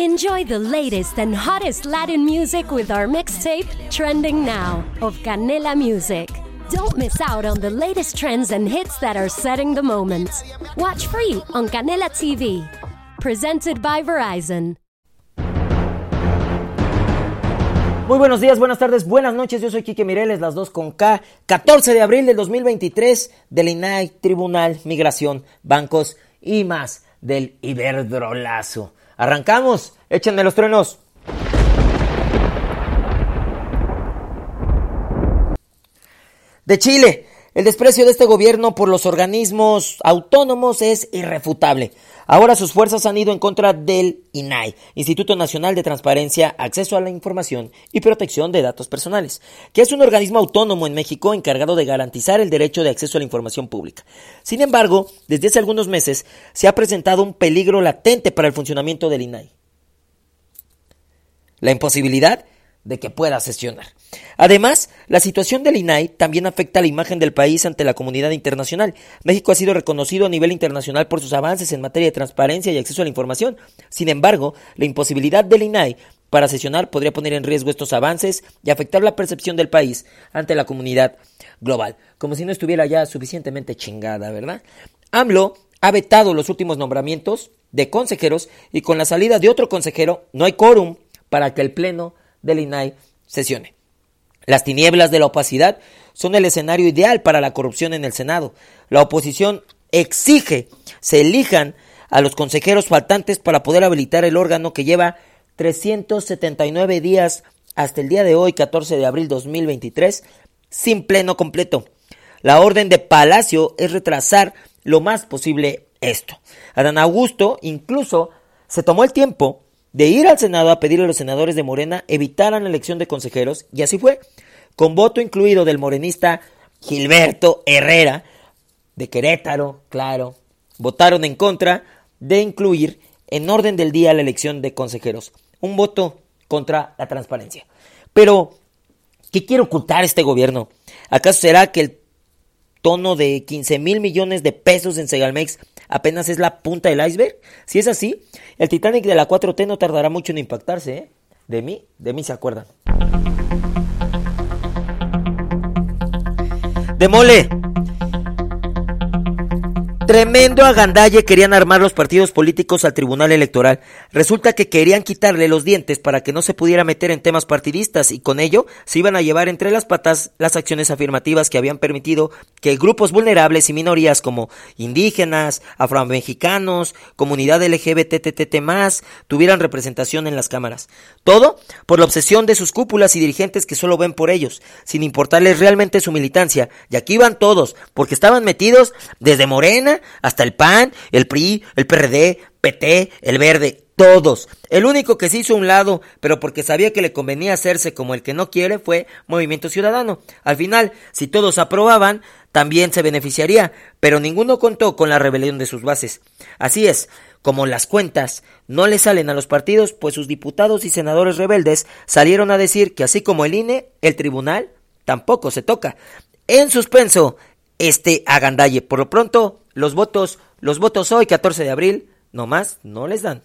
Enjoy the latest and hottest Latin music with our mixtape, Trending Now, of Canela Music. Don't miss out on the latest trends and hits that are setting the moment. Watch free on Canela TV. Presented by Verizon. Muy buenos días, buenas tardes, buenas noches. Yo soy Quique Mireles, las dos con K. 14 de abril del 2023 del INAI, Tribunal, Migración, Bancos y más del Iberdrolazo. Arrancamos, échenme los truenos. De Chile, el desprecio de este gobierno por los organismos autónomos es irrefutable. Ahora sus fuerzas han ido en contra del INAI, Instituto Nacional de Transparencia, Acceso a la Información y Protección de Datos Personales, que es un organismo autónomo en México encargado de garantizar el derecho de acceso a la información pública. Sin embargo, desde hace algunos meses se ha presentado un peligro latente para el funcionamiento del INAI. La imposibilidad de que pueda sesionar. Además, la situación del INAI también afecta a la imagen del país ante la comunidad internacional. México ha sido reconocido a nivel internacional por sus avances en materia de transparencia y acceso a la información. Sin embargo, la imposibilidad del INAI para sesionar podría poner en riesgo estos avances y afectar la percepción del país ante la comunidad global, como si no estuviera ya suficientemente chingada, ¿verdad? AMLO ha vetado los últimos nombramientos de consejeros y con la salida de otro consejero no hay quórum para que el Pleno del INAI sesione. Las tinieblas de la opacidad son el escenario ideal para la corrupción en el Senado. La oposición exige se elijan a los consejeros faltantes para poder habilitar el órgano que lleva 379 días hasta el día de hoy, 14 de abril 2023, sin pleno completo. La orden de Palacio es retrasar lo más posible esto. Adán Augusto incluso se tomó el tiempo de ir al Senado a pedirle a los senadores de Morena evitaran la elección de consejeros, y así fue, con voto incluido del morenista Gilberto Herrera, de Querétaro, claro, votaron en contra de incluir en orden del día la elección de consejeros, un voto contra la transparencia. Pero, ¿qué quiere ocultar este gobierno? ¿Acaso será que el tono de 15 mil millones de pesos en Segalmex apenas es la punta del iceberg? Si es así, el Titanic de la 4T no tardará mucho en impactarse, ¿eh? De mí, de mí se acuerdan. Demole. Tremendo agandalle querían armar los partidos políticos al Tribunal Electoral. Resulta que querían quitarle los dientes para que no se pudiera meter en temas partidistas y con ello se iban a llevar entre las patas las acciones afirmativas que habían permitido que grupos vulnerables y minorías como indígenas, afromexicanos, comunidad LGBTTT más tuvieran representación en las cámaras. Todo por la obsesión de sus cúpulas y dirigentes que solo ven por ellos, sin importarles realmente su militancia. Y aquí van todos, porque estaban metidos desde Morena hasta el PAN, el PRI, el PRD, PT, el Verde, todos. El único que se hizo a un lado, pero porque sabía que le convenía hacerse como el que no quiere, fue Movimiento Ciudadano. Al final, si todos aprobaban, también se beneficiaría, pero ninguno contó con la rebelión de sus bases. Así es, como las cuentas no le salen a los partidos, pues sus diputados y senadores rebeldes salieron a decir que así como el INE, el tribunal tampoco se toca. En suspenso, este agandalle. Por lo pronto, los votos, los votos hoy, 14 de abril, nomás no les dan.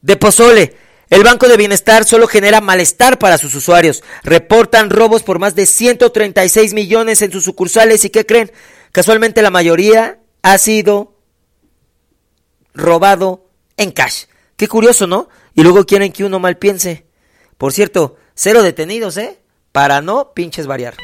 De Pozole. El Banco de Bienestar solo genera malestar para sus usuarios. Reportan robos por más de 136 millones en sus sucursales y ¿qué creen? Casualmente la mayoría ha sido robado en cash. Qué curioso, ¿no? Y luego quieren que uno mal piense. Por cierto, cero detenidos, ¿eh? Para no pinches variar.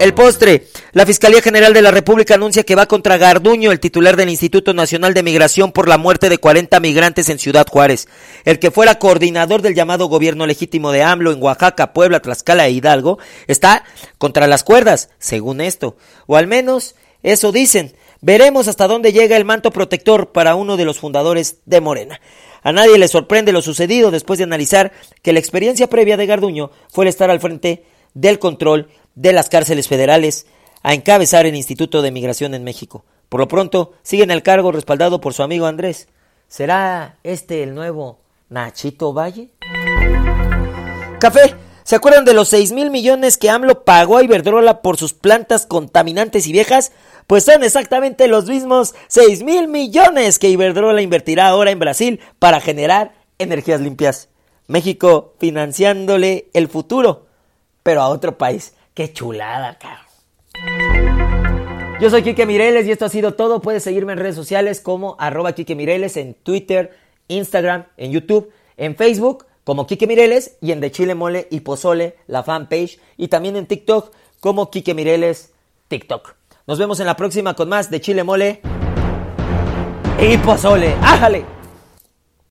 El postre. La Fiscalía General de la República anuncia que va contra Garduño, el titular del Instituto Nacional de Migración, por la muerte de 40 migrantes en Ciudad Juárez. El que fuera coordinador del llamado gobierno legítimo de AMLO en Oaxaca, Puebla, Tlaxcala e Hidalgo, está contra las cuerdas, según esto. O al menos eso dicen. Veremos hasta dónde llega el manto protector para uno de los fundadores de Morena. A nadie le sorprende lo sucedido después de analizar que la experiencia previa de Garduño fue el estar al frente del control de las cárceles federales a encabezar el Instituto de Migración en México. Por lo pronto, sigue en el cargo respaldado por su amigo Andrés. ¿Será este el nuevo Nachito Valle? Café. ¿Se acuerdan de los 6 mil millones que AMLO pagó a Iberdrola por sus plantas contaminantes y viejas? Pues son exactamente los mismos 6 mil millones que Iberdrola invertirá ahora en Brasil para generar energías limpias. México financiándole el futuro, pero a otro país. ¡Qué chulada, cabrón! Yo soy Kike Mireles y esto ha sido todo. Puedes seguirme en redes sociales como arroba Kike Mireles en Twitter, Instagram, en YouTube, en Facebook como Quique Mireles y en De Chile Mole y Pozole, la fanpage, y también en TikTok como Quique Mireles TikTok. Nos vemos en la próxima con más de Chile Mole y Pozole. ¡Ájale!